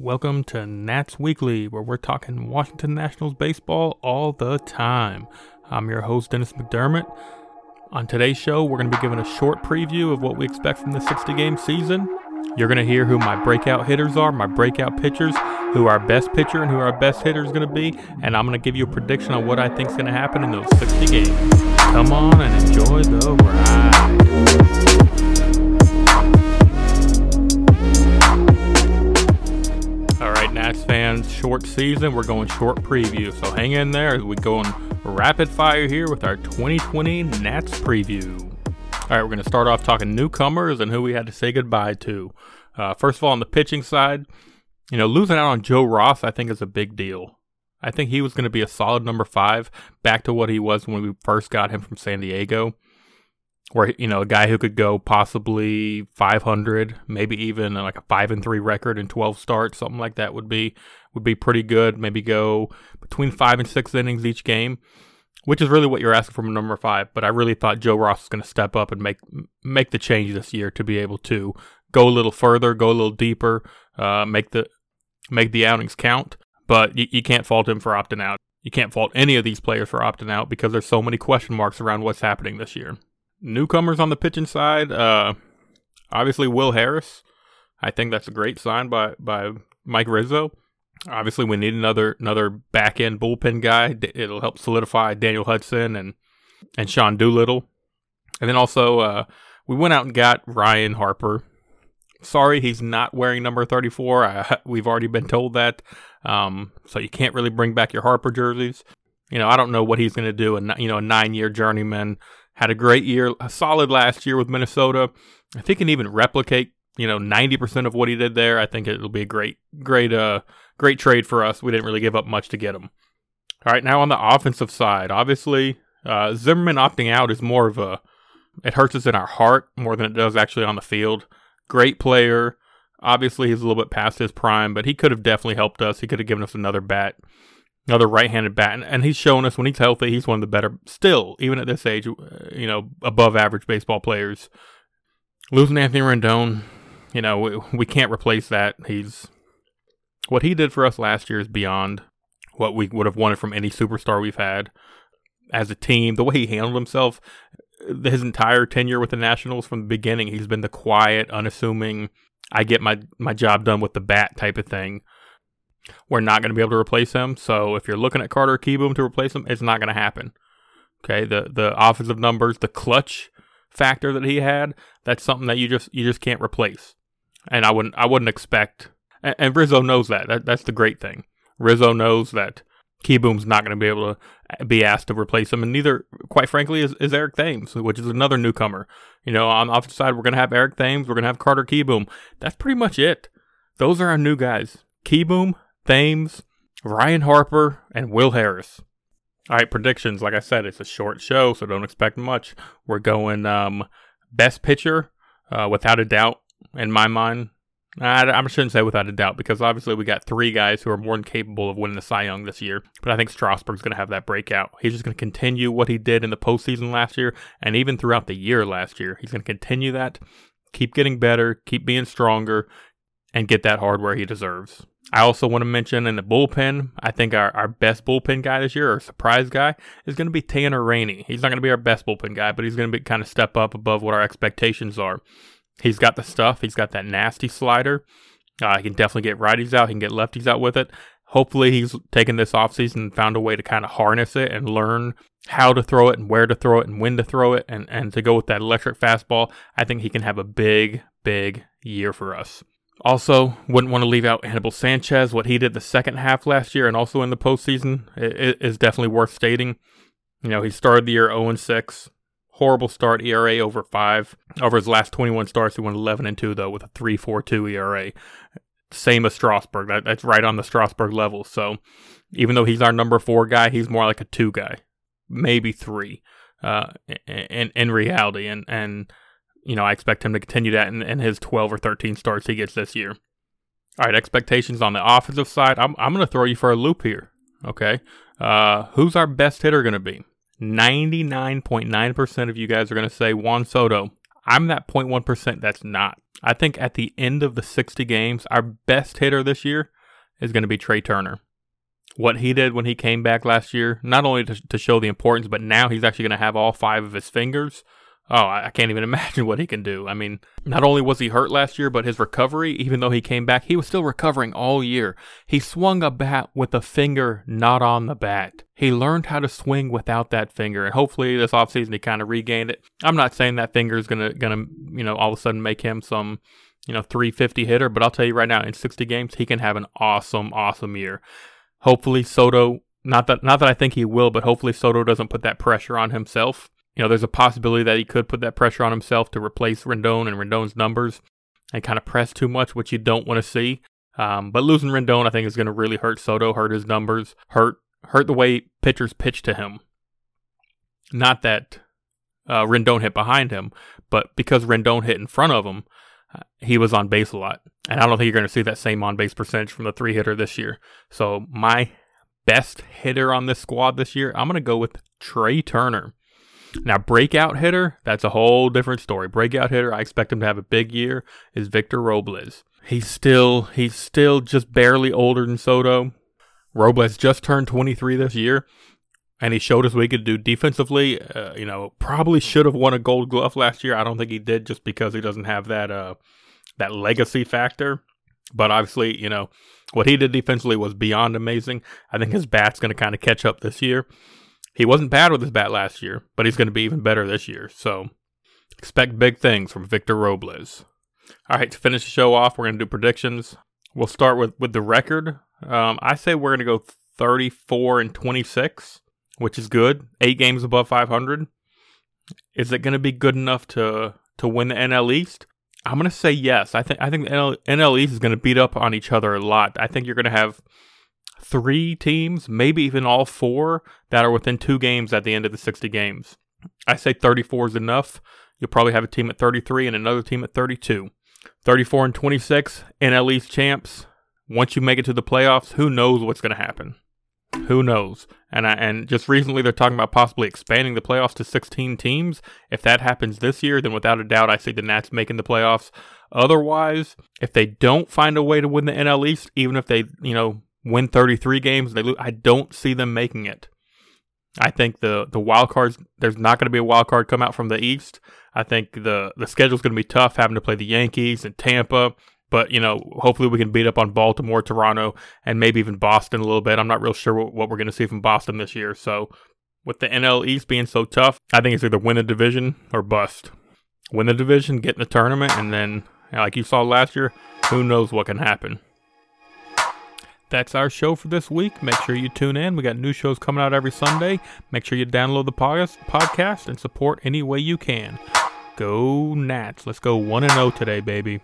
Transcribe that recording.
Welcome to Nats Weekly, where we're talking Washington Nationals baseball all the time. I'm your host, Dennis McDermott. On today's show, we're going to be giving a short preview of what we expect from the 60 game season. You're going to hear who my breakout hitters are, my breakout pitchers, who our best pitcher and who our best hitter is going to be, and I'm going to give you a prediction on what I think is going to happen in those 60 games. Come on and enjoy the ride. Short season. We're going short preview, so hang in there we go on rapid fire here with our 2020 Nats preview. All right, we're going to start off talking newcomers and who we had to say goodbye to. Uh, first of all, on the pitching side, you know, losing out on Joe Ross, I think, is a big deal. I think he was going to be a solid number five, back to what he was when we first got him from San Diego where you know a guy who could go possibly 500, maybe even like a five and three record in 12 starts, something like that would be would be pretty good. Maybe go between five and six innings each game, which is really what you're asking from number five. But I really thought Joe Ross was going to step up and make make the change this year to be able to go a little further, go a little deeper, uh, make the make the outings count. But you, you can't fault him for opting out. You can't fault any of these players for opting out because there's so many question marks around what's happening this year newcomers on the pitching side, uh, obviously Will Harris. I think that's a great sign by by Mike Rizzo. Obviously, we need another another back end bullpen guy. It'll help solidify Daniel Hudson and and Sean Doolittle. And then also, uh, we went out and got Ryne Harper. Sorry, he's not wearing number 34. I, we've already been told that. Um, so you can't really bring back your Harper jerseys. You know, I don't know what he's going to do. And you know, a nine year journeyman had a great year, a solid last year with Minnesota. I think he can even replicate, you know, 90% of what he did there. I think it'll be a great, great, uh, great trade for us. We didn't really give up much to get him. All right, now on the offensive side, obviously, uh, Zimmerman opting out is more of a, it hurts us in our heart more than it does actually on the field. Great player. Obviously, he's a little bit past his prime, but he could have definitely helped us. He could have given us another bat another right-handed bat, and, and he's shown us when he's healthy, he's one of the better, still even at this age, you know, above average baseball players. Losing Anthony Rendon, you know, we, we can't replace that. He's what he did for us last year is beyond what we would have wanted from any superstar we've had as a team. The way he handled himself, his entire tenure with the Nationals from the beginning, he's been the quiet, unassuming, I get my my job done with the bat type of thing. We're not going to be able to replace him. So if you're looking at Carter Kieboom to replace him, it's not going to happen. Okay, the the offensive numbers, the clutch factor that he had, that's something that you just you just can't replace. And I wouldn't I wouldn't expect. And, and Rizzo knows that. that. That's the great thing. Rizzo knows that Kieboom's not going to be able to be asked to replace him, and neither, quite frankly, is, is Eric Thames, which is another newcomer. You know, on the offensive side, we're going to have Eric Thames, we're going to have Carter Kieboom. That's pretty much it. Those are our new guys. Kieboom, Thames, Ryne Harper, and Will Harris. All right, predictions. Like I said, it's a short show, so don't expect much. We're going um, best pitcher, uh, without a doubt, in my mind. I, I shouldn't say without a doubt because obviously we got three guys who are more than capable of winning the Cy Young this year. But I think Strasburg's going to have that breakout. He's just going to continue what he did in the postseason last year and even throughout the year last year. He's going to continue that, keep getting better, keep being stronger, and get that hardware he deserves. I also want to mention in the bullpen, I think our, our best bullpen guy this year, or surprise guy, is going to be Tanner Rainey. He's not going to be our best bullpen guy, but he's going to be kind of step up above what our expectations are. He's got the stuff. He's got that nasty slider. Uh, he can definitely get righties out. He can get lefties out with it. Hopefully, he's taken this offseason and found a way to kind of harness it and learn how to throw it and where to throw it and when to throw it and, and to go with that electric fastball. I think he can have a big, big year for us. Also, wouldn't want to leave out Anibal Sanchez. What he did the second half last year and also in the postseason is definitely worth stating. You know, he started the year 0 6. Horrible start, ERA over 5. Over his last 21 starts, he went 11 and 2, though, with a 3.42 ERA. Same as Strasburg. That, that's right on the Strasburg level. So, even though he's our number four guy, he's more like a two guy, maybe three uh, in, in reality. And, and you know, I expect him to continue that in, in his 12 or 13 starts he gets this year. All right, expectations on the offensive side. I'm, I'm going to throw you for a loop here. Okay. Uh, who's our best hitter going to be? 99.9% of you guys are going to say Juan Soto. I'm that 0.1% that's not. I think at the end of the 60 games, our best hitter this year is going to be Trea Turner. What he did when he came back last year, not only to, to show the importance, but now he's actually going to have all five of his fingers Oh, I can't even imagine what he can do. I mean, not only was he hurt last year, but his recovery, even though he came back, he was still recovering all year. He swung a bat with a finger not on the bat. He learned how to swing without that finger, and hopefully this offseason he kind of regained it. I'm not saying that finger is gonna gonna you know all of a sudden make him some you know 350 hitter, but I'll tell you right now, in 60 games he can have an awesome, awesome year. Hopefully Soto, not that not that I think he will, but hopefully Soto doesn't put that pressure on himself you know, there's a possibility that he could put that pressure on himself to replace Rendon and Rendon's numbers and kind of press too much, which you don't want to see. Um, but losing Rendon, I think, is going to really hurt Soto, hurt his numbers, hurt hurt the way pitchers pitch to him. Not that uh, Rendon hit behind him, but because Rendon hit in front of him, uh, he was on base a lot. And I don't think you're going to see that same on base percentage from the three hitter this year. So my best hitter on this squad this year, I'm going to go with Trea Turner. Now, breakout hitter, that's a whole different story. Breakout hitter, I expect him to have a big year, is Victor Robles. He's still he's still just barely older than Soto. Robles just turned 23 this year, and he showed us what he could do defensively. Uh, you know, probably should have won a Gold Glove last year. I don't think he did, just because he doesn't have that uh, that legacy factor. But obviously, you know, what he did defensively was beyond amazing. I think his bat's going to kind of catch up this year. He wasn't bad with his bat last year, but he's going to be even better this year. So expect big things from Victor Robles. All right, to finish the show off, we're going to do predictions. We'll start with, with the record. Um, I say we're going to go 34 and 26, which is good. Eight games above 500. Is it going to be good enough to to win the NL East? I'm going to say yes. I think I think the NL, NL East is going to beat up on each other a lot. I think you're going to have three teams, maybe even all four, that are within two games at the end of the 60 games. I say 34 is enough. You'll probably have a team at 33 and another team at 32. 34 and 26, NL East champs. Once you make it to the playoffs, who knows what's going to happen? Who knows? And I, and just recently they're talking about possibly expanding the playoffs to 16 teams. If that happens this year, then without a doubt I see the Nats making the playoffs. Otherwise, if they don't find a way to win the NL East, even if they, you know, win 33 games, they lose. I don't see them making it. I think the the wild cards. There's not going to be a wild card come out from the East. I think the the schedule's going to be tough, having to play the Yankees and Tampa. But you know, hopefully we can beat up on Baltimore, Toronto, and maybe even Boston a little bit. I'm not real sure what, what we're going to see from Boston this year. So with the NL East being so tough, I think it's either win the division or bust. Win the division, get in the tournament, and then like you saw last year, who knows what can happen that's our show for this week. Make sure you tune in. We got new shows coming out every Sunday. Make sure you download the podcast and support any way you can. Go Nats. Let's go 1 0 today, baby.